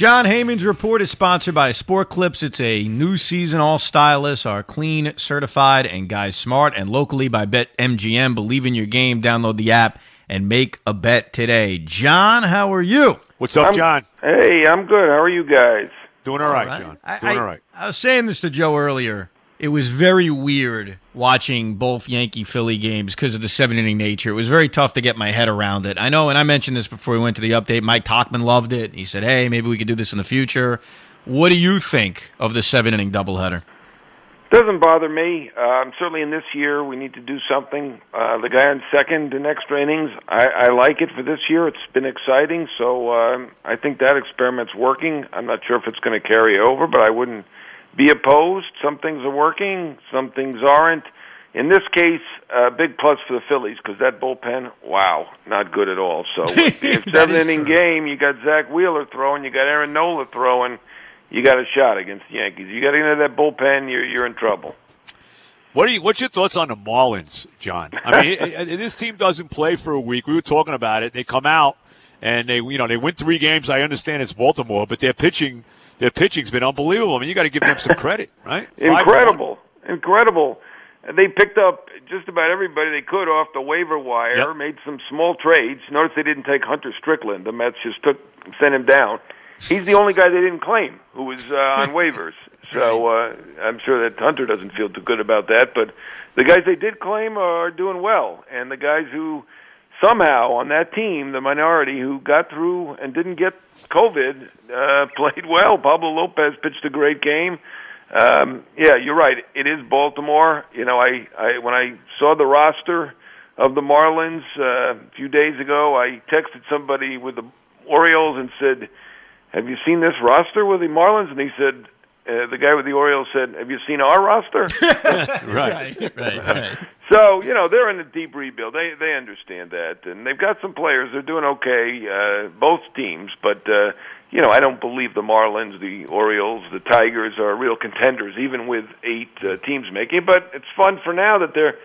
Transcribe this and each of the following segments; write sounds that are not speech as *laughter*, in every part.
Jon Heyman's report is sponsored by Sport Clips. It's a new season. All stylists are clean, certified, and guys smart. And locally by BetMGM. Believe in your game. Download the app and make a bet today. John, how are you? What's up, I'm- John? Hey, I'm good. How are you guys? Doing all right, All right. John. I, Doing I- all right. I was saying this to Joe earlier. It was very weird watching both Yankee Philly games because of the seven inning nature. It was very tough to get my head around it. I know, and I mentioned this before we went to the update. Mike Talkman loved it. He said, "Hey, maybe we could do this in the future." What do you think of the seven inning doubleheader? Doesn't bother me. Um, certainly in this year, we need to do something. Uh, the guy on second in extra innings, I, I like it for this year. It's been exciting, so um, I think that experiment's working. I'm not sure if it's going to carry over, but I wouldn't be opposed. Some things are working, some things aren't. In this case, a big plus for the Phillies because that bullpen, wow, not good at all. So, *laughs* if seven inning true. game, you got Zack Wheeler throwing, you got Aaron Nola throwing, you got a shot against the Yankees. You got into that bullpen, you're you're in trouble. What are you? What's your thoughts on the Marlins, John? I mean, *laughs* this team doesn't play for a week. We were talking about it. They come out and they, you know, they win three games. I understand it's Baltimore, but their pitching, their pitching's been unbelievable. I mean, you got to give them some credit, right? *laughs* Incredible, incredible. And They picked up just about everybody they could off the waiver wire. Yep. Made some small trades. Notice they didn't take Hunter Strickland. The Mets just took sent him down. He's the only guy they didn't claim who was uh, on *laughs* waivers. So uh, I'm sure that Hunter doesn't feel too good about that. But the guys they did claim are doing well, and the guys who somehow on that team, the minority who got through and didn't get COVID, uh, *laughs* played well. Pablo Lopez pitched a great game. Um, yeah, you're right. It is Baltimore. You know, I, I when I saw the roster of the Marlins uh, a few days ago, I texted somebody with the Orioles and said, "Have you seen this roster with the Marlins?" And he said, uh, "The guy with the Orioles said, have you seen our roster?" *laughs* *laughs* Right. right, right. So you know they're in a deep rebuild. They they understand that, and they've got some players. They're doing okay, uh, both teams. But uh, you know I don't believe the Marlins, the Orioles, the Tigers are real contenders, even with eight uh, teams making. But it's fun for now that they're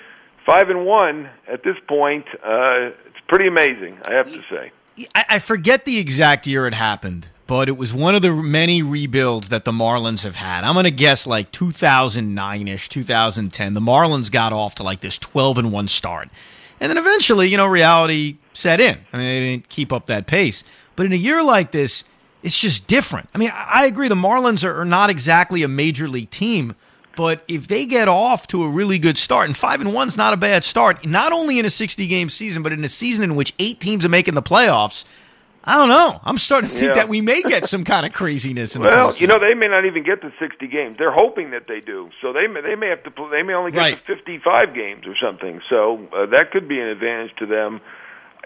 five and one at this point. Uh, it's pretty amazing, I have to say. I, I forget the exact year it happened, but it was one of the many rebuilds that the Marlins have had. I'm going to guess like 2009 ish, 2010. The Marlins got off to like this 12 and 1 start. And then eventually, you know, reality set in. I mean, they didn't keep up that pace. But in a year like this, it's just different. I mean, I agree the Marlins are, are not exactly a major league team, but if they get off to a really good start, and five and one's not a bad start, not only in a 60 game season, but in a season in which eight teams are making the playoffs, I don't know. I'm starting to think Yeah. that we may get some kind of craziness in the Well, postseason. you know they may not even get to 60 games. They're hoping that they do. So they may, they may have to pl- they may only get Right. to 55 games or something. So uh, that could be an advantage to them.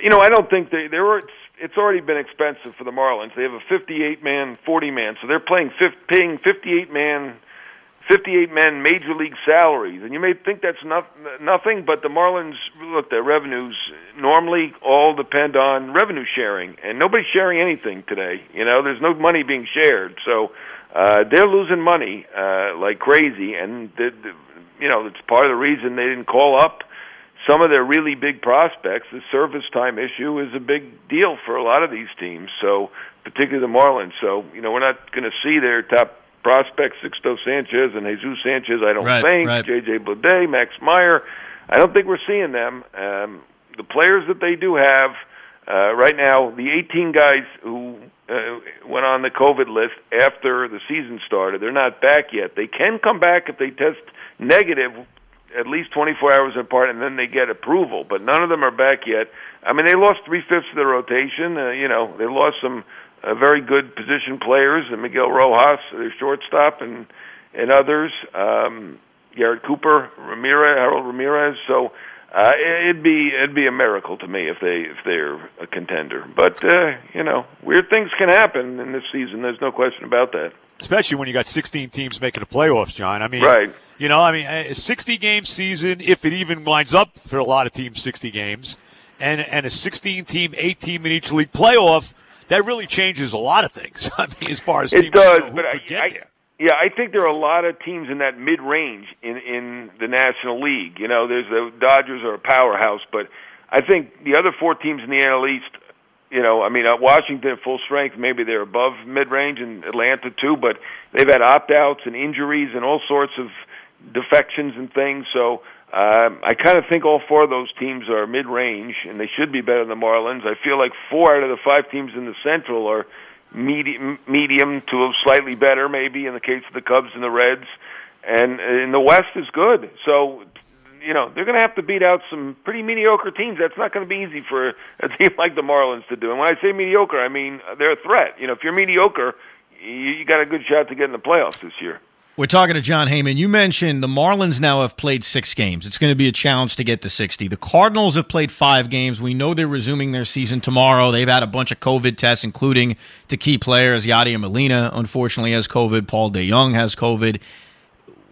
You know, I don't think they they were. It's, already been expensive for the Marlins. They have a 58 man, 40 man, so they're playing paying 58 man. 58 men major league salaries, and you may think that's not, nothing, but the Marlins look their revenues normally all depend on revenue sharing, and nobody's sharing anything today. You know, there's no money being shared, so uh, they're losing money uh, like crazy, and the, the, you know it's part of the reason they didn't call up some of their really big prospects. The service time issue is a big deal for a lot of these teams, so particularly the Marlins. So you know we're not going to see their top prospects, Sixto Sanchez and Jesus Sanchez. I don't Right, think right. J.J. Bleday, Max Meyer. I don't think we're seeing them. Um, the players that they do have uh, right now, the 18 guys who uh, went on the COVID list after the season started, they're not back yet. They can come back if they test negative at least 24 hours apart, and then they get approval. But none of them are back yet. I mean, they lost three fifths of their rotation. Uh, you know, they lost some uh, very good position players, and Miguel Rojas, their shortstop, and and others. Um, Garrett Cooper, Ramirez, Harold Ramirez. So uh, it'd be it'd be a miracle to me if they if they're a contender. But uh, you know, weird things can happen in this season. There's no question about that. Especially when you got 16 teams making the playoffs, John. I mean, Right. You know, I mean, a 60 game season, if it even lines up for a lot of teams, 60 games, and and a 16 team, eight team in each league playoff, that really changes a lot of things. *laughs* I mean, as far as It teams does, who but I, get I, there. yeah, I think there are a lot of teams in that mid range in in the National League. You know, there's the Dodgers are a powerhouse, but I think the other four teams in the NL East you know, I mean, uh, Washington at full strength, maybe they're above mid range, and Atlanta too, but they've had opt outs and injuries and all sorts of defections and things. So um, I kind of think all four of those teams are mid range, and they should be better than the Marlins. I feel like four out of the five teams in the Central are medium, medium to slightly better, maybe in the case of the Cubs and the Reds. And in the West is good. So you know they're going to have to beat out some pretty mediocre teams. That's not going to be easy for a *laughs* team like the Marlins to do. And when I say mediocre, I mean they're a threat. You know, if you're mediocre, you got a good shot to get in the playoffs this year. We're talking to John Heyman. You mentioned the Marlins now have played six games. It's going to be a challenge to get to 60. The Cardinals have played five games. We know they're resuming their season tomorrow. They've had a bunch of COVID tests, including to key players. Yadier Molina, unfortunately, has COVID. Paul DeJong has COVID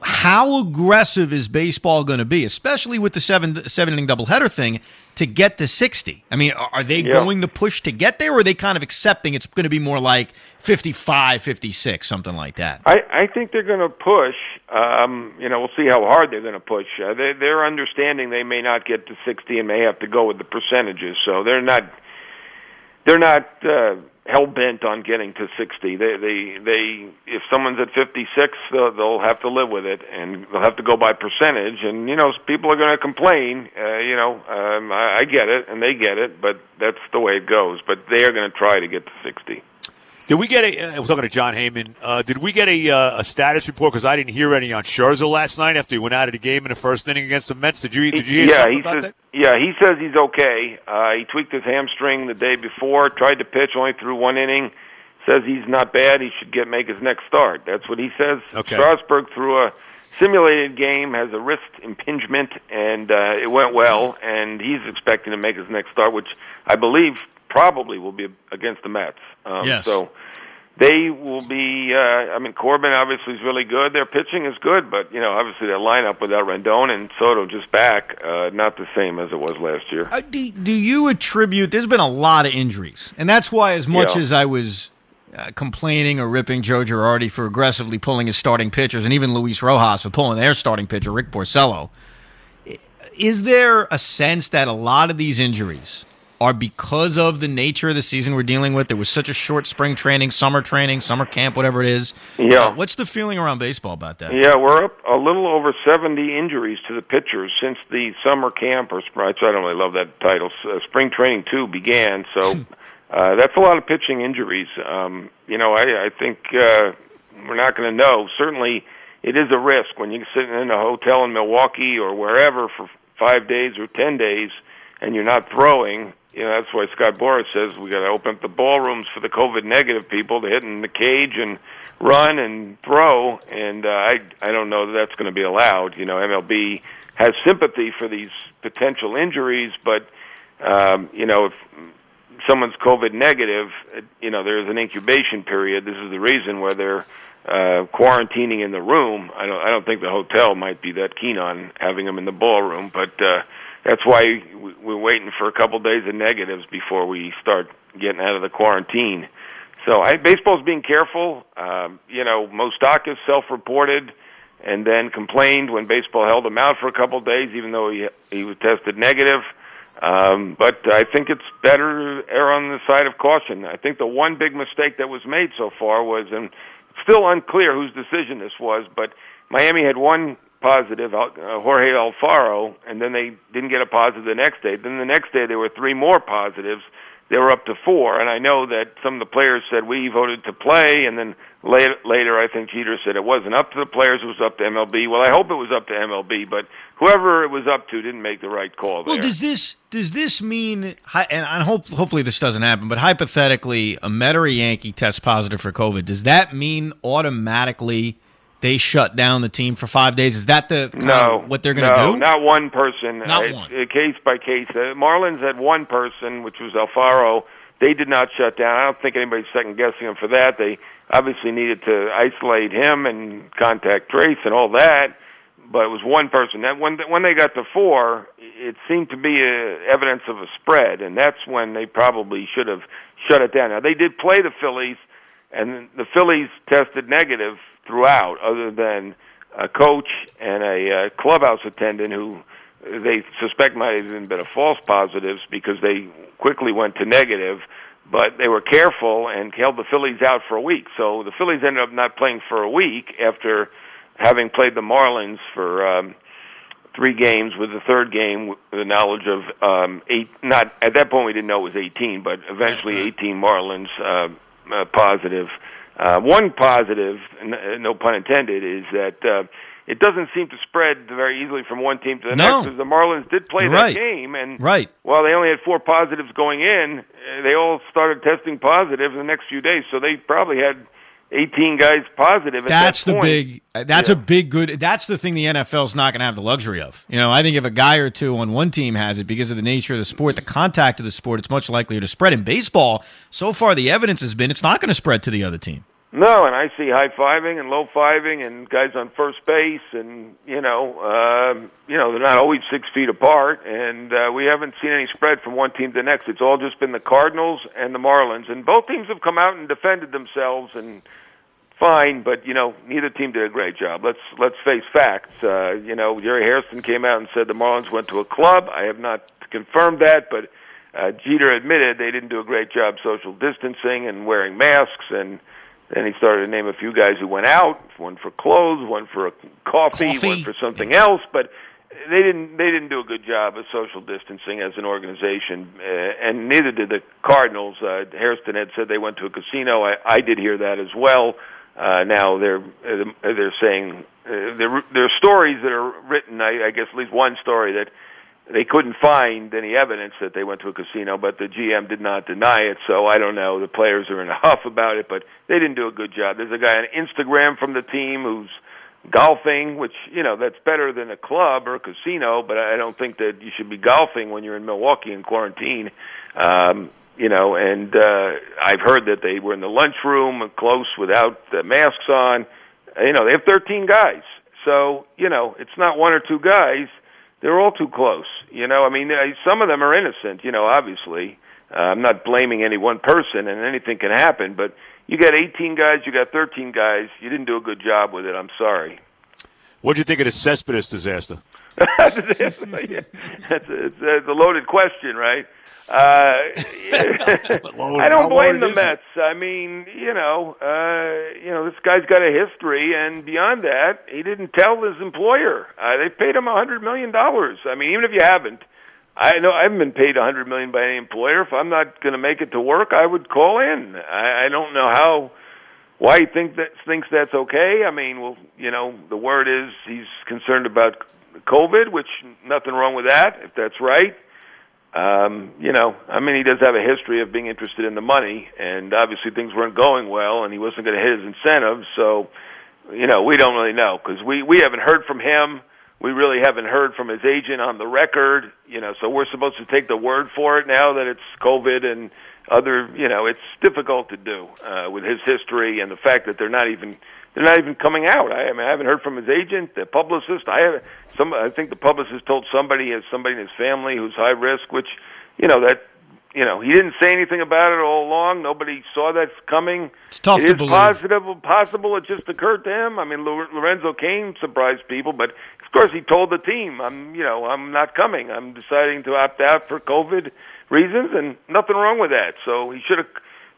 how aggressive is baseball going to be, especially with the seven seven inning doubleheader thing, to get to sixty? I mean, are they yeah. going to push to get there, or are they kind of accepting it's going to be more like 55, 56, something like that? I, I think they're going to push. Um, you know, we'll see how hard they're going to push. Uh, they, they're understanding they may not get to sixty and may have to go with the percentages, so they're not they're not. Uh, hell bent on getting to 60. They they they if someone's at 56, they'll, they'll have to live with it, and they'll have to go by percentage. And you know, people are going to complain. Uh, you know, um, I, I get it, and they get it, but that's the way it goes. But they are going to try to get to 60. Did we get a? I was talking to John Heyman. Uh, did we get a, uh, a status report? Because I didn't hear any on Scherzer last night after he went out of the game in the first inning against the Mets. Did you? Did you hear yeah, he about says, that? Yeah, he says he's okay. Uh, he tweaked his hamstring the day before. Tried to pitch, only threw one inning. Says he's not bad. He should get make his next start. That's what he says. Okay. Strasburg threw a simulated game, has a wrist impingement, and uh, it went well. And he's expecting to make his next start, which I believe probably will be against the Mets. Um, yes. So they will be. Uh, I mean, Corbin obviously is really good. Their pitching is good, but you know, obviously their lineup without Rendon and Soto just back, uh, not the same as it was last year. Uh, do, do, you attribute? There's been a lot of injuries, and that's why, as much yeah. as I was uh, complaining or ripping Joe Girardi for aggressively pulling his starting pitchers, and even Luis Rojas for pulling their starting pitcher Rick Porcello, is there a sense that a lot of these injuries? Are because of the nature of the season we're dealing with. There was such a short spring training, summer training, summer camp, whatever it is. Yeah. Uh, what's the feeling around baseball about that? Yeah, we're up a little over 70 injuries to the pitchers since the summer camp, or I don't really love that title. Uh, spring training two began, so *laughs* uh, that's a lot of pitching injuries. Um, you know, I, I think uh, we're not going to know. Certainly, it is a risk when you're sitting in a hotel in Milwaukee or wherever for five days or ten days and you're not throwing you know that's why Scott Boras says we got to open up the ballrooms for the COVID negative people to hit in the cage and run and throw. And uh, I I don't know that that's going to be allowed. You know, MLB has sympathy for these potential injuries, but um, you know if someone's COVID negative, you know there's an incubation period. This is the reason where they're uh, quarantining in the room. I don't I don't think the hotel might be that keen on having them in the ballroom, but. uh that's why we're waiting for a couple days of negatives before we start getting out of the quarantine. So I, baseball's being careful. Um, you know, Moustakas self-reported and then complained when baseball held him out for a couple days, even though he he was tested negative. Um, but I think it's better err on the side of caution. I think the one big mistake that was made so far was, and still unclear whose decision this was, but Miami had one positive, uh, Jorge Alfaro, and then they didn't get a positive the next day. Then the next day there were three more positives. They were up to four, and I know that some of the players said we voted to play, and then later, later I think Jeter said it wasn't up to the players; it was up to MLB. Well, I hope it was up to MLB, but whoever it was up to didn't make the right call. Well, does this does this mean? And I hope hopefully this doesn't happen, but hypothetically, a Met or a Yankee tests positive for COVID. Does that mean automatically? They shut down the team for five days. Is that the no what they're going to no, do? Not one person. Not it's one. Uh, case by case. The Marlins had one person, which was Alfaro. They did not shut down. I don't think anybody's second guessing them for that. They obviously needed to isolate him and contact trace and all that. But it was one person. That when when they got to four, it seemed to be a, evidence of a spread, and that's when they probably should have shut it down. Now they did play the Phillies, and the Phillies tested negative throughout, other than a coach and a uh, clubhouse attendant who they suspect might have even been a false positives because they quickly went to negative. but they were careful and held the Phillies out for a week. So the Phillies ended up not playing for a week after having played the Marlins for um, three games. With the third game, with the knowledge of um, eight. Not at that point we didn't know it was 18, but eventually 18 Marlins uh, uh, positive. Uh, one positive, no pun intended, is that. Uh, it doesn't seem to spread very easily from one team to the No. next because the Marlins did play You're that right. game, and Right. while they only had four positives going in, uh, they all started testing positive in the next few days. So they probably had 18 guys positive. At That's that the big. uh, That's Yeah. a big good. That's the thing the NFL's not going to have the luxury of. You know, I think if a guy or two on one team has it because of the nature of the sport, the contact of the sport, it's much likelier to spread. In baseball, so far the evidence has been it's not going to spread to the other team. No, and I see high fiving and low fiving and guys on first base, and you know, um, you know, they're not always six feet apart, and uh, we haven't seen any spread from one team to the next. It's all just been the Cardinals and the Marlins, and both teams have come out and defended themselves and fine, but you know, neither team did a great job. Let's let's face facts. Uh, you know, Jerry Hairston came out and said the Marlins went to a club. I have not confirmed that, but uh, Jeter admitted they didn't do a great job social distancing and wearing masks and. Then he started to name a few guys who went out, one for clothes, one for a coffee, Coffee. one for something else, but they didn't they didn't do a good job of social distancing as an organization, uh, and neither did the Cardinals. Uh, Hairston had said they went to a casino. I, I did hear that as well. Uh, now they're they're saying uh, there there are stories that are written. I, I guess at least one story that they couldn't find any evidence that they went to a casino, but the GM did not deny it. So I don't know. The players are in a *laughs* huff about it, but they didn't do a good job. There's a guy on Instagram from the team who's golfing, which you know that's better than a club or a casino. But I don't think that you should be golfing when you're in Milwaukee in quarantine. Um, you know, and uh, I've heard that they were in the lunchroom close without the masks on. You know, they have 13 guys, so you know it's not one or two guys they're all too close. You know, I mean, some of them are innocent. You know, obviously, uh, I'm not blaming any one person, and anything can happen. But you got 18 guys, you got 13 guys. You didn't do a good job with it. I'm sorry. What'd you think of the Cespedes disaster? yeah, *laughs* *laughs* that's a, it's, a, it's a loaded question, right? Uh, *laughs* I don't blame the it? Mets. I mean, you know, uh, you know, this guy's got a history, and beyond that, he didn't tell his employer. Uh, they paid him a hundred million dollars. I mean, even if you haven't, I know I haven't been paid a hundred million by any employer. If I'm not going to make it to work, I would call in. I, I don't know how. Why he think that thinks that's okay? I mean, well, you know, the word is he's concerned about COVID, which nothing wrong with that if that's right. Um, you know, I mean, he does have a history of being interested in the money, and obviously things weren't going well, and he wasn't going to hit his incentives. So, you know, we don't really know because we we haven't heard from him. We really haven't heard from his agent on the record. You know, so we're supposed to take the word for it now that it's COVID and other. You know, it's difficult to do uh, with his history and the fact that they're not even they're not even coming out. I, I mean, I haven't heard from his agent, the publicist. I haven't. Some, I think the publicist told somebody, has somebody in his family who's high risk, which, you know, that, you know, he didn't say anything about it all along. Nobody saw that coming. It's tough It to is believe. possible, possible it just occurred to him. I mean, Lorenzo Cain surprised people, but of course he told the team, "I'm, you know, I'm not coming. I'm deciding to opt out for COVID reasons, and nothing wrong with that." So he should have.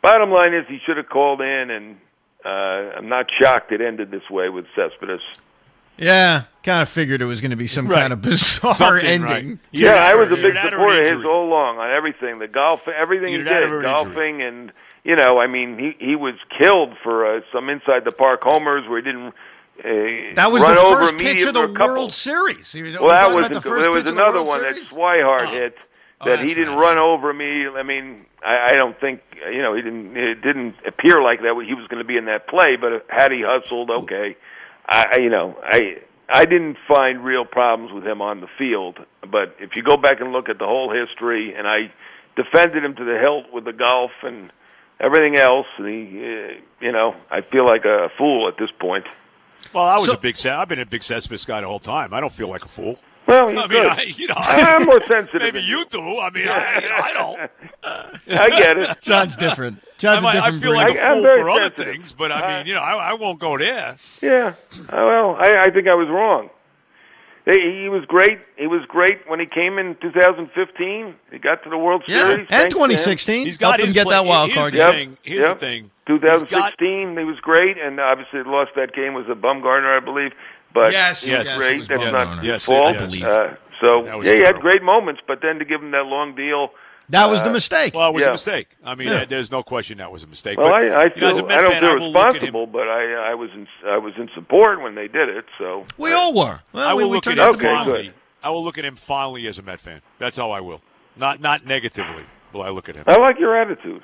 Bottom line is, he should have called in, and uh, I'm not shocked it ended this way with Cespedes. Yeah, kind of figured it was going to be some Right. kind of bizarre Something, ending. right. Yeah, I was a big supporter of his all along on everything, the golf, everything Either he did, or injury. golfing, and you know, I mean, he he was killed for uh, some inside the park homers where he didn't. Uh, That was run the first pitch of the or a couple. World Series. He was- Well, that was about the there was pitch of the another World one that Series? Swihart Oh. hit Oh, that he didn't right. run over me. I mean, I, I don't think you know he didn't. It didn't appear like that he was going to be in that play. But had he hustled, okay. I I- you know I I didn't find real problems with him on the field. But if you go back and look at the whole history, and I defended him to the hilt with the golf and everything else, and he, uh, you know, I feel like a fool at this point. Well, I was So- a big. I've been a big Cespedes guy the whole time. I don't feel like a fool. Well, *laughs* he's I mean, good. I, you know, I'm more sensitive. maybe you do. I mean, I, you know, I don't. *laughs* I get it. *laughs* John's different. John's a might, I different feel breed. like I- a I'm fool very for other things, but I mean, you know, I, I won't go there. Yeah. Uh, Well, I, I think I was wrong. He, he was great. He was great when he came in 2015. He got to the World Yeah, Series. and thanks to him. 2016. He's got helped him get play- that wild here's card. the game. Yep. thing. Here's Yep. the thing. He's got- 2016, he was great, and obviously lost that game was a Bumgarner, I believe. But Yes, he yes, great. That's Bumgarner. not Yes, his fault. I believe. Uh, so That was yeah, he had great moments, but then to give him that long deal. That was the Uh, mistake. Well, it was Yeah. a mistake. I mean, Yeah. there's no question that was a mistake. Well, but, I, I you know, as feel I don't fan, feel look at him- responsible, but I I was in I was in support when they did it. So we all were. Well, I will we look at him Okay, be- fondly. good. I will look at him fondly as a Met fan. That's how I will. Not not negatively, will I look at him. I like your attitude.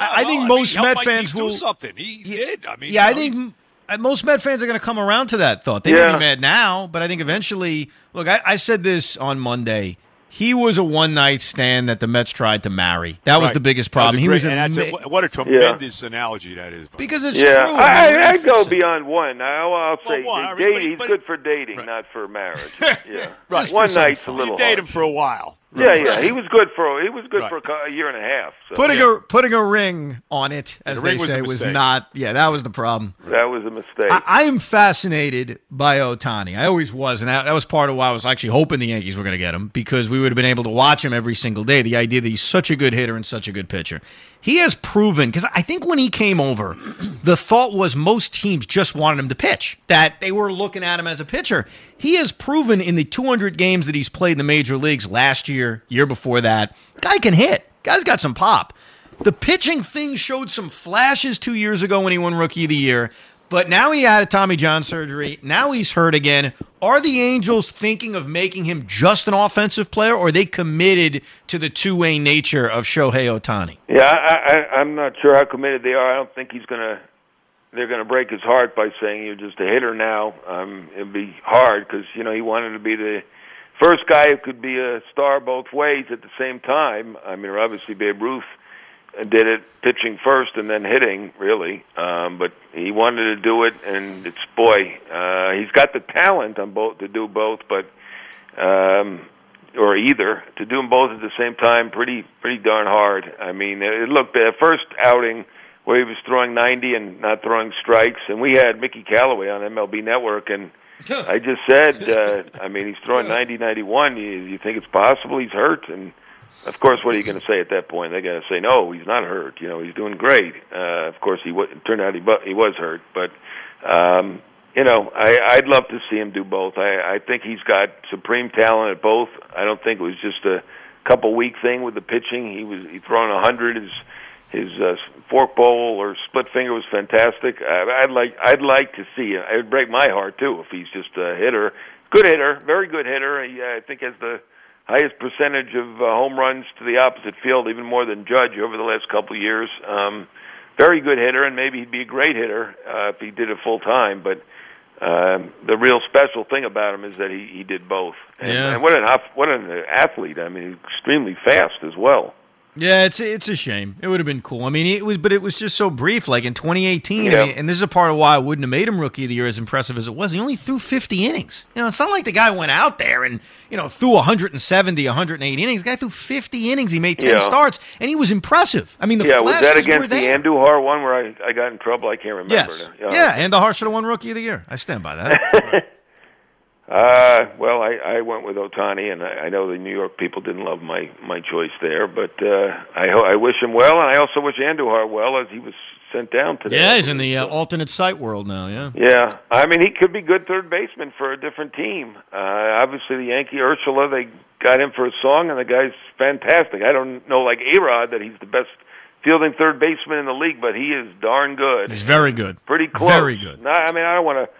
I, I think mean, most he helped Met fans will. do something. He did. I mean, yeah, I you know, think he's- m- uh, most Met fans are going to come around to that thought. They may be mad now, but I think eventually. Look, I, I said this on Monday. He was a one night stand that the Mets tried to marry. That was the biggest That was a problem. he was a and that's a, ma- what a tremendous analogy that is. by because it's yeah, true. I, I, mean, I, I'd go it. beyond one. I'll, I'll say one, I mean, date, but he's good for dating, Right. not for marriage. *laughs* Yeah, Right. One some night's a little. you date him for a while. Yeah, yeah, he was good for he was good Right. for a, year and a half. So Putting a putting a ring on it, as the they ring was say, was not. Yeah, that was the problem. that was a mistake. I, I am fascinated by Ohtani. I always was, and that, that was part of why I was actually hoping the Yankees were going to get him because we would have been able to watch him every single day. The idea that he's such a good hitter and such a good pitcher. He has proven because I think when he came over, the thought was most teams just wanted him to pitch. That they were looking at him as a pitcher. He has proven in the 200 games that he's played in the major leagues last year, year before that, guy can hit. Guy's got some pop. The pitching thing showed some flashes two years ago when he won Rookie of the Year, but now he had a Tommy John surgery. Now he's hurt again. Are the Angels thinking of making him just an offensive player, or are they committed to the two way nature of Shohei Ohtani? yeah, I, I, I'm not sure how committed they are. I don't think he's gonna. They're gonna break his heart by saying you're just a hitter now. Um, it'd be hard because you know he wanted to be the first guy who could be a star both ways at the same time. I mean, obviously Babe Ruth did it pitching first and then hitting, really. Um, but he wanted to do it, and it's boy, uh, he's got the talent on both to do both, but um, or either to do them both at the same time, pretty pretty darn hard. I mean, it looked the first outing where he was throwing 90 and not throwing strikes, and we had Mickey Callaway on MLB Network, and *laughs* I just said, uh, I mean, he's throwing 90, 91. You, you think it's possible he's hurt? And of course, what are you going to say at that point? They're going to say, no, he's not hurt. You know, he's doing great. Uh, of course, he w- turned out he bu- he was hurt, but um, you know, I, I'd love to see him do both. I, I think he's got supreme talent at both. I don't think it was just a couple week thing with the pitching. He was he throwing a hundred. His his uh, forkball or split finger was fantastic. I, I'd like I'd like to see it. Would break my heart too if he's just a hitter, good hitter, very good hitter. He, I think has the highest percentage of uh, home runs to the opposite field, even more than Judge over the last couple of years. Um, very good hitter, and maybe he'd be a great hitter uh, if he did it full time. But um, the real special thing about him is that he, he did both. And, Yeah. and what an what an athlete! I mean, extremely fast as well. Yeah, it's it's a shame. It would have been cool. I mean, it was, but it was just so brief. Like in 2018, Yeah. I mean, and this is a part of why I wouldn't have made him rookie of the year as impressive as it was. He only threw 50 innings. You know, it's not like the guy went out there and you know threw 170, 180 innings. The guy threw 50 innings. He made 10 Yeah. starts, and he was impressive. I mean, the yeah, was that against the. Andujar one where I, I got in trouble? I can't remember. Yes. now. Yeah, and the should have won rookie of the year. I stand by that. *laughs* Uh, well, I, I went with Ohtani, and I, I know the New York people didn't love my my choice there, but uh, I ho- I wish him well, and I also wish Andujar well as he was sent down today. yeah, he's in the uh, alternate site world now. Yeah. Yeah, I mean he could be good third baseman for a different team. Uh, obviously, the Yankee Urshela they got him for a song, and the guy's fantastic. I don't know like A Rod that he's the best fielding third baseman in the league, but he is darn good. He's very good. Pretty close. Very good. No, I mean I don't want to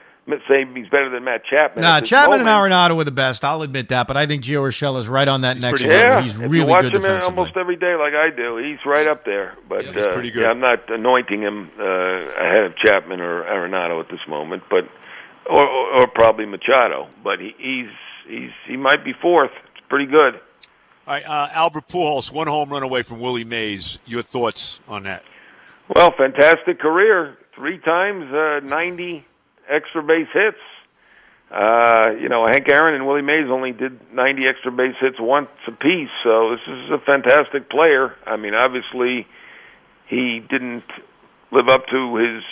say he's better than Matt Chapman. Nah, at this Chapman and moment. Arenado were the best. I'll admit that, but I think Gio Urshela is right on that next pretty level. Yeah, He's if you really watch good him defensively. almost every day, like I do, he's right up there. But Yeah, he's uh, pretty good. Yeah, I'm not anointing him uh, ahead of Chapman or Arenado at this moment, but or, or, or probably Machado. But he, he's he's he might be fourth. It's pretty good. All right, uh, Albert Pujols, one home run away from Willie Mays. Your thoughts on that? Well, fantastic career. Three times uh, 90 extra base hits. Uh, you know, Hank Aaron and Willie Mays only did 90 extra base hits once apiece, so this is a fantastic player. I mean, obviously, he didn't live up to his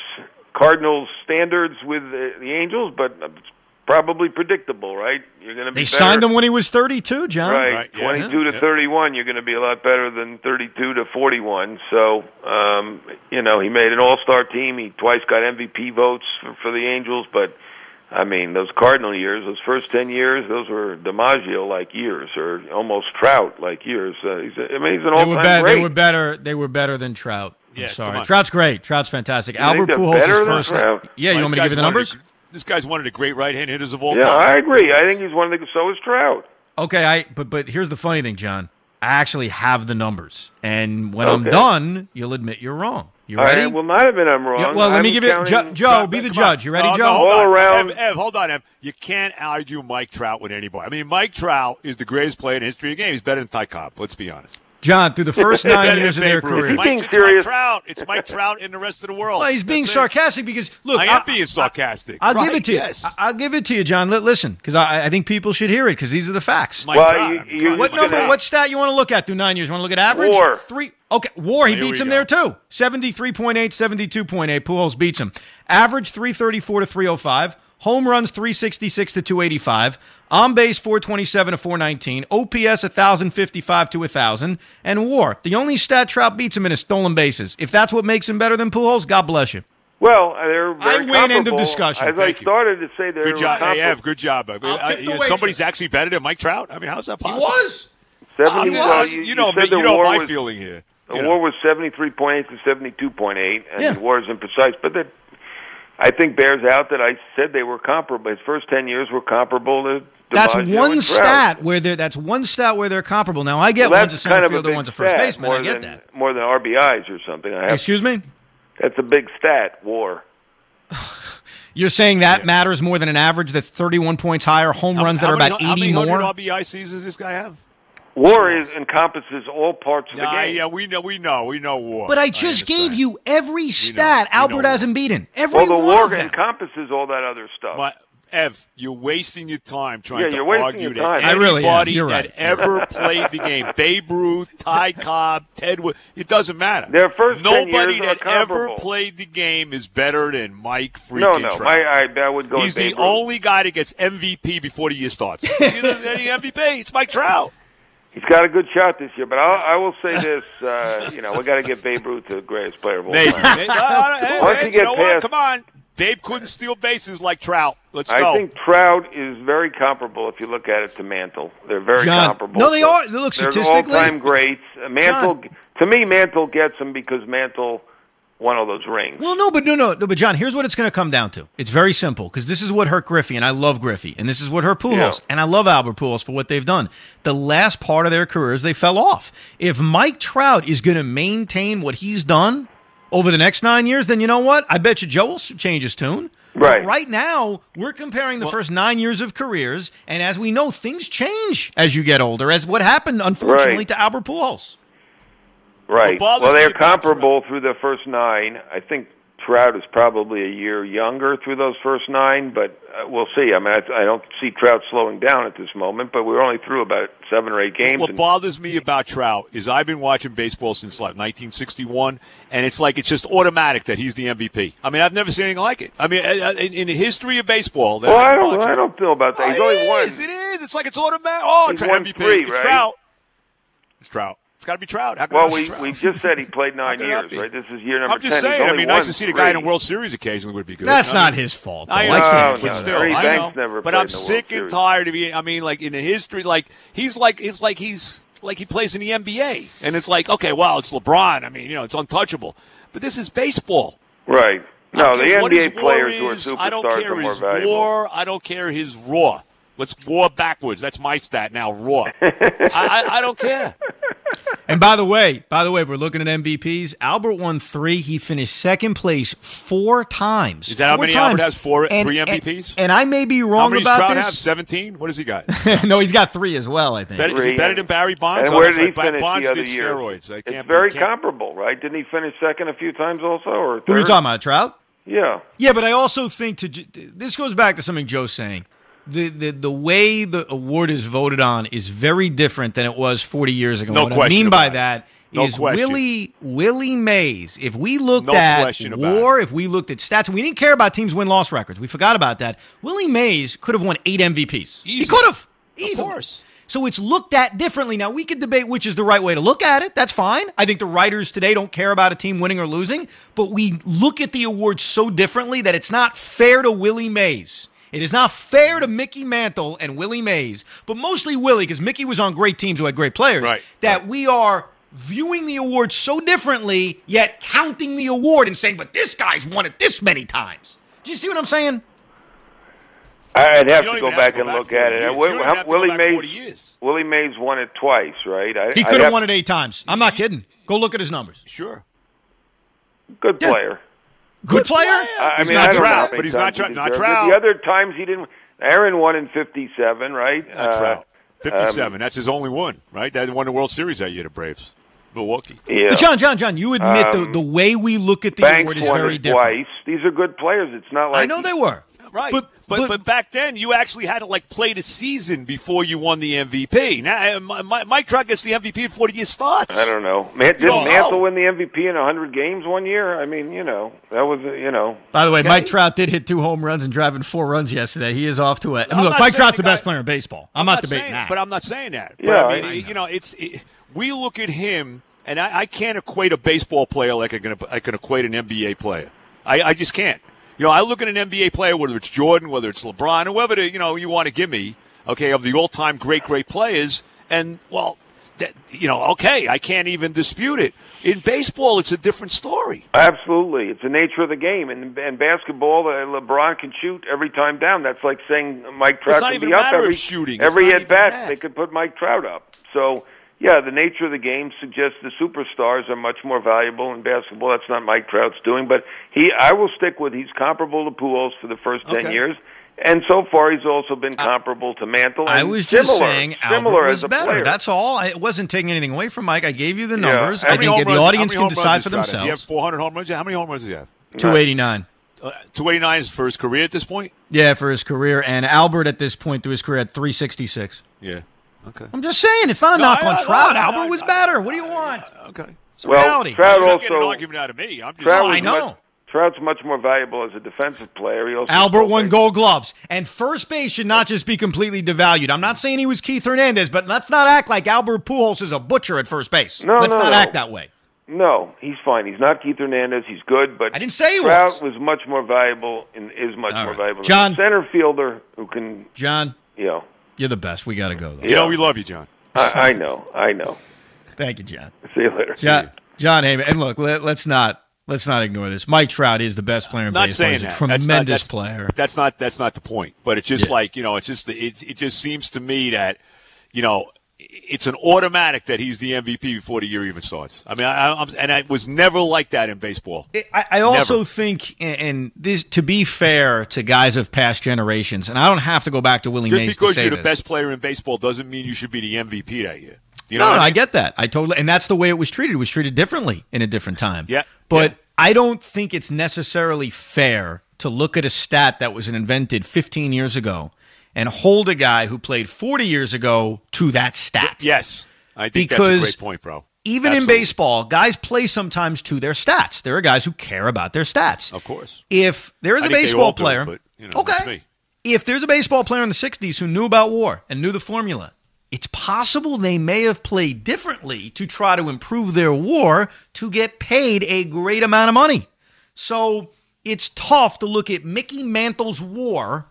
Cardinals standards with the, Angels, but probably predictable, right? You're going to be They better. signed him when he was 32, John. Right, Right, yeah. 22 to Yeah. 31, you're going to be a lot better than 32 to 41. So, um, you know, he made an all-star team. He twice got MVP votes for, for the Angels, but I mean, those Cardinal years, those first 10 years, those were DiMaggio-like years, or almost Trout-like years. Uh, he's, a, I mean, he's an all-time were better. great. They were better. They were better than Trout. I'm Yeah, sorry. Trout's great. Trout's fantastic. think Albert Pujols is than first. Trout? Yeah, you Well, want me to give you the guy's one of numbers? This guy's one of the great right-hand hitters of all yeah, time. Yeah, I agree. I think he's one of the. So is Trout. Okay, I but but here's the funny thing, John. I actually have the numbers, and when I'm done, you'll admit you're wrong. You All ready? right, will not admit I'm wrong. Yeah, well, let me I'm give you Joe. counting- Joe be the judge. You ready, No, no, Joe? hold All on. around- Ev, Ev, hold on, Ev. You can't argue Mike Trout with anybody. I mean, Mike Trout is the greatest player in the history of the game. He's better than Ty Cobb. Let's be honest. John, through the first *laughs* nine years of their career. Mike- Mike, being it's serious. Mike Trout. It's Mike Trout in the rest of the world. Well, he's being That's it. sarcastic because look, I am being sarcastic. I'll give it to you. yes. I- I'll give it to you, John. Li- Listen, because I, I think people should hear it because these are the facts. Mike Well, Trout. you- you- What Mike number? What stat you want to look at through nine years? You Want to look at average? War. Three. Okay, War. He Here beats him go. there too. Seventy-three point eight, seventy-two point eight. Pujols beats him. Average three thirty-four to three hundred five. Home runs three sixty-six to two eighty-five. On base four twenty-seven to four nineteen. OPS thousand fifty-five to thousand. And WAR. The only stat Trout beats him in is stolen bases. If that's what makes him better than Pujols, God bless you. Well, they're very I win, end of discussion. As Thank I you. started to say, they're Good job, hey, comparable. Good job. Uh, I'll tip the uh, somebody's actually better than Mike Trout. I mean, how's that possible? He was. Seventy. I mean, well, you, you, know, said me, the you know war my was, feeling here. The You know. war was seventy-three point eight to seventy-two point eight, and Yeah. the war is imprecise. But that, I think bears out that I said they were comparable. His first ten years were comparable to. That's one and Trout. stat where they're that's one stat where they're comparable. Now I get Well, one's a that's center kind of a fielder, big one's a first stat, baseman. More I get than, that. More than RBIs or something. I have, Excuse me. that's a big stat. War. *laughs* You're saying that matters more than an average that's 31 points higher, home runs that How are many- about how 80 many more. hundred RBI seasons this guy have? War is encompasses all parts of the Nah, game. yeah, we know, we know, we know war. But I just gave you every stat we know Albert hasn't beaten. Every well, the one war of them. encompasses all that other stuff. My, Ev, you're wasting your time trying Yeah, to you're argue your that time. I really am. anybody You're that ever *laughs* played the game, Babe Ruth, Ty Cobb, Ted Wood, it doesn't matter. Their first 10 Nobody years are that ever played the game is better than Mike freaking no, no, Trout. my, I, I would go. He's the Babe Ruth. only guy that gets MVP before the year starts. He's the MVP. It's Mike Trout. He's got a good shot this year, but I'll, I will say this: uh, you know, we got to give Babe Ruth to the greatest player of all time. Maybe. Uh, hey, Once hey, you get know what? past- Come on. Babe couldn't steal bases like Trout. Let's I go. I think Trout is very comparable if you look at it to Mantle. They're very John, comparable. no, they So are. Look, statistically. they're all-time greats. Uh, Mantle, to me, Mantle gets them because Mantle won of those rings. Well, no, but no, no, no, but John, here's what it's going to come down to. It's very simple because this is what hurt Griffey, and I love Griffey, and this is what hurt Pujols, Yeah. and I love Albert Pujols for what they've done. The last part of their careers, they fell off. If Mike Trout is going to maintain what he's done over the next nine years, then you know what? I bet you Joe will change his tune. But Right. right now, we're comparing the first nine years of careers, and as we know, things change as you get older, as what happened, unfortunately, Right. to Albert Pujols. Right. Well, they're comparable through the first nine. I think Trout is probably a year younger through those first nine, but uh, we'll see. I mean, I, I don't see Trout slowing down at this moment, but we're only through about seven or eight games. What bothers me about Trout is I've been watching baseball since like 1961, and it's like it's just automatic that he's the MVP. I mean, I've never seen anything like it. I mean, uh, uh, in, in the history of baseball, that well, I've don't. I don't feel about that. Oh, He's only is, It is. It's like it's automatic. Oh, He's it's won MVP. three, it's right? Trout. It's Trout. It's got to be Trout. How can Well, it not be we Trout? we just said he played nine could it not years, right? This is year number I'm just 10. He's saying. I only mean, nice won to see the guy in a. World Series occasionally would be good. That's I not mean, his fault. I though. I understand, can't No, but no, still, Ernie I know. never but I'm in World sick and Series. tired of being. I mean, like in the history, like he's like it's like he's like he plays in the NBA, and it's like okay, well, it's LeBron. I mean, you know, it's untouchable. But this is baseball. Right. No, don't the care NBA war players who are is. superstars I don't care are more his valuable. war. I don't care his raw. Let's war backwards. That's my stat now. Raw. *laughs* I, I, I don't care. And by the way, by the way, if we're looking at MVPs, Albert won three. He finished second place four times. Is that how Four many times. Albert has? Four- And- three and- MVPs? And, I may be How wrong many does about Trout have? this. Seventeen. What has he got? *laughs* no, he's got three as well. I think. Better, is he Three. better than Barry Bonds? And where did he right. finish Bonds the other did year? steroids. I can't it's very can't- comparable, right? Didn't he finish second a few times also, or Who are you talking about, Trout? Yeah. Yeah, but I also think to this goes back to something Joe's saying. The, the the way the award is voted on is very different than it was 40 years ago. No what I question mean by that No is question. Willie Willie Mays. If we looked No at WAR, if we looked at stats, we didn't care about teams win loss records. We forgot about that. Willie Mays could have won eight MVPs. He could have. Of course. So it's looked at differently. Now, we could debate which is the right way to look at it. That's fine. I think the writers today don't care about a team winning or losing, but we look at the awards so differently that it's not fair to Willie Mays. It is not fair to Mickey Mantle and Willie Mays, but mostly Willie, because Mickey was on great teams who had great players, Right, that right. we are viewing the award so differently, yet counting the award and saying, but this guy's won it this many times. Do you see what I'm saying? I'd have to go have back to and go look at it. years. And Wi- You don't how- have to go Willie Mays, Willie Mays won it twice, right? I, He could have have- won it eight times. I'm not kidding. Go look at his numbers. Sure. Good Yeah. player. Good player? I I He's mean, not I don't Trout, but he's not times Trout- not. Trout. The other times he didn't. Aaron won in '57, right? Not Uh, Trout. 57. That's his only one, right? That won the World Series that year, the Braves. Milwaukee. Yeah. But John, John, John, you admit the, Um, the way we look at the Banks award is won very it different. twice. These are good players. It's not like I know they were. Right. But, But, but, back then, you actually had to like play the season before you won the MVP. Now, uh, Mi- Mi- Mike Trout gets the MVP before the year starts. I don't know. Man, didn't don't Mantle know. win the MVP in 100 games one year? I mean, you know, that was, uh, you know. By the way, Okay. Mike Trout did hit two home runs and driving four runs yesterday. He is off to a. I mean, I'm look, Mike Trout's the the best guy- player in baseball. I'm, I'm not, debating saying, that. but I'm not saying that. But Yeah, I mean, I- you know, it's it, we look at him, and I, I can't equate a baseball player like I can I can equate an NBA player. I, I just can't. You know, I look at an NBA player, whether it's Jordan, whether it's LeBron, whoever you know you want to give me, okay, of the all-time great great players, and well, that, you know, okay, I can't even dispute it. In baseball, it's a different story. Absolutely, it's the nature of the game. And and basketball, uh, LeBron can shoot every time down. That's like saying Mike Trout not can be up every shooting. Every at bat. They could put Mike Trout up. So yeah, the nature of the game suggests the superstars are much more valuable in basketball. That's not Mike Trout's doing, but he. I will stick with he's comparable to Pujols for the first ten Okay. years. And so far, he's also been comparable to Mantle. I was just similar, saying similar Albert as was a better. player. That's all. I wasn't taking anything away from Mike. I gave you the numbers. How I think home the runs- audience can decide for does Trout have? He have themselves. 400 home runs? How many home runs does he have? 289. Uh, 289 is for his career at this point. Yeah, for his career. And Albert at this point through his career had 366. Yeah. Okay. I'm just saying, it's not a No, knock I- on I- Trout. I- Albert I- was I- better. What do you want? Okay. It's Well, reality. Trout You're an also- argument out of me. I'm just. Trout I know. Much, Trout's much more valuable as a defensive player. He also Albert won base. gold gloves. And first base should not just be completely devalued. I'm not saying he was Keith Hernandez, but let's not act like Albert Pujols is a butcher at first base. No, let's no, not no. act that way. No, he's fine. He's not Keith Hernandez. He's good, but I didn't say he Trout was. was much more valuable and is much All more right. valuable. John- than a center fielder who can, John, you know. You're the best. We got to go, though. You know, we love you, John. I, I know, I know. Thank you, John. See you later. John, John Heyman. And look, let, let's not let's not ignore this. Mike Trout is the best player in Not baseball. saying He's a that. tremendous that's not, that's, player. That's not that's not the point. But it's just Yeah. like you know, it's just it, it just seems to me that you know it's an automatic that he's the MVP before the year even starts. I mean, I, I'm, and it was never like that in baseball. I, I also Never. think, and- this to be fair to guys of past generations, and I don't have to go back to Willie Just Mays to because you're the best player in baseball doesn't mean you should be the MVP that year. You know no, no, I I get that. I totally, and that's the way it was treated. It was treated differently in a different time. Yeah, but yeah. I don't think it's necessarily fair to look at a stat that was invented 15 years ago and hold a guy who played 40 years ago to that stat. Yes, I think Because that's a great point, bro. Even in baseball, guys play sometimes to their stats. There are guys who care about their stats. of course. If there is I a baseball player, but, you know, okay. If there's a baseball player in the '60s who knew about war and knew the formula, it's possible they may have played differently to try to improve their war to get paid a great amount of money. So it's tough to look at Mickey Mantle's war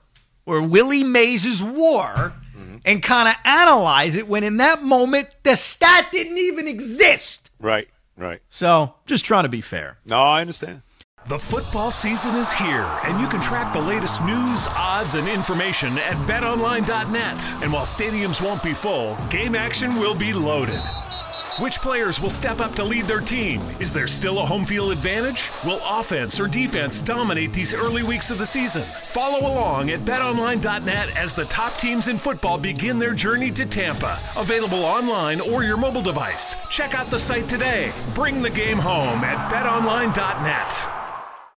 or Willie Mays' war Mm-hmm. and kind of analyze it when in that moment the stat didn't even exist. Right, right. So just trying to be fair. No, I understand. The football season is here, and you can track the latest news, odds, and information at betonline.net. And while stadiums won't be full, game action will be loaded. Which players will step up to lead their team? Is there still a home field advantage? Will offense or defense dominate these early weeks of the season? Follow along at betonline.net as the top teams in football begin their journey to Tampa. Available online or your mobile device. Check out the site today. Bring the game home at betonline.net.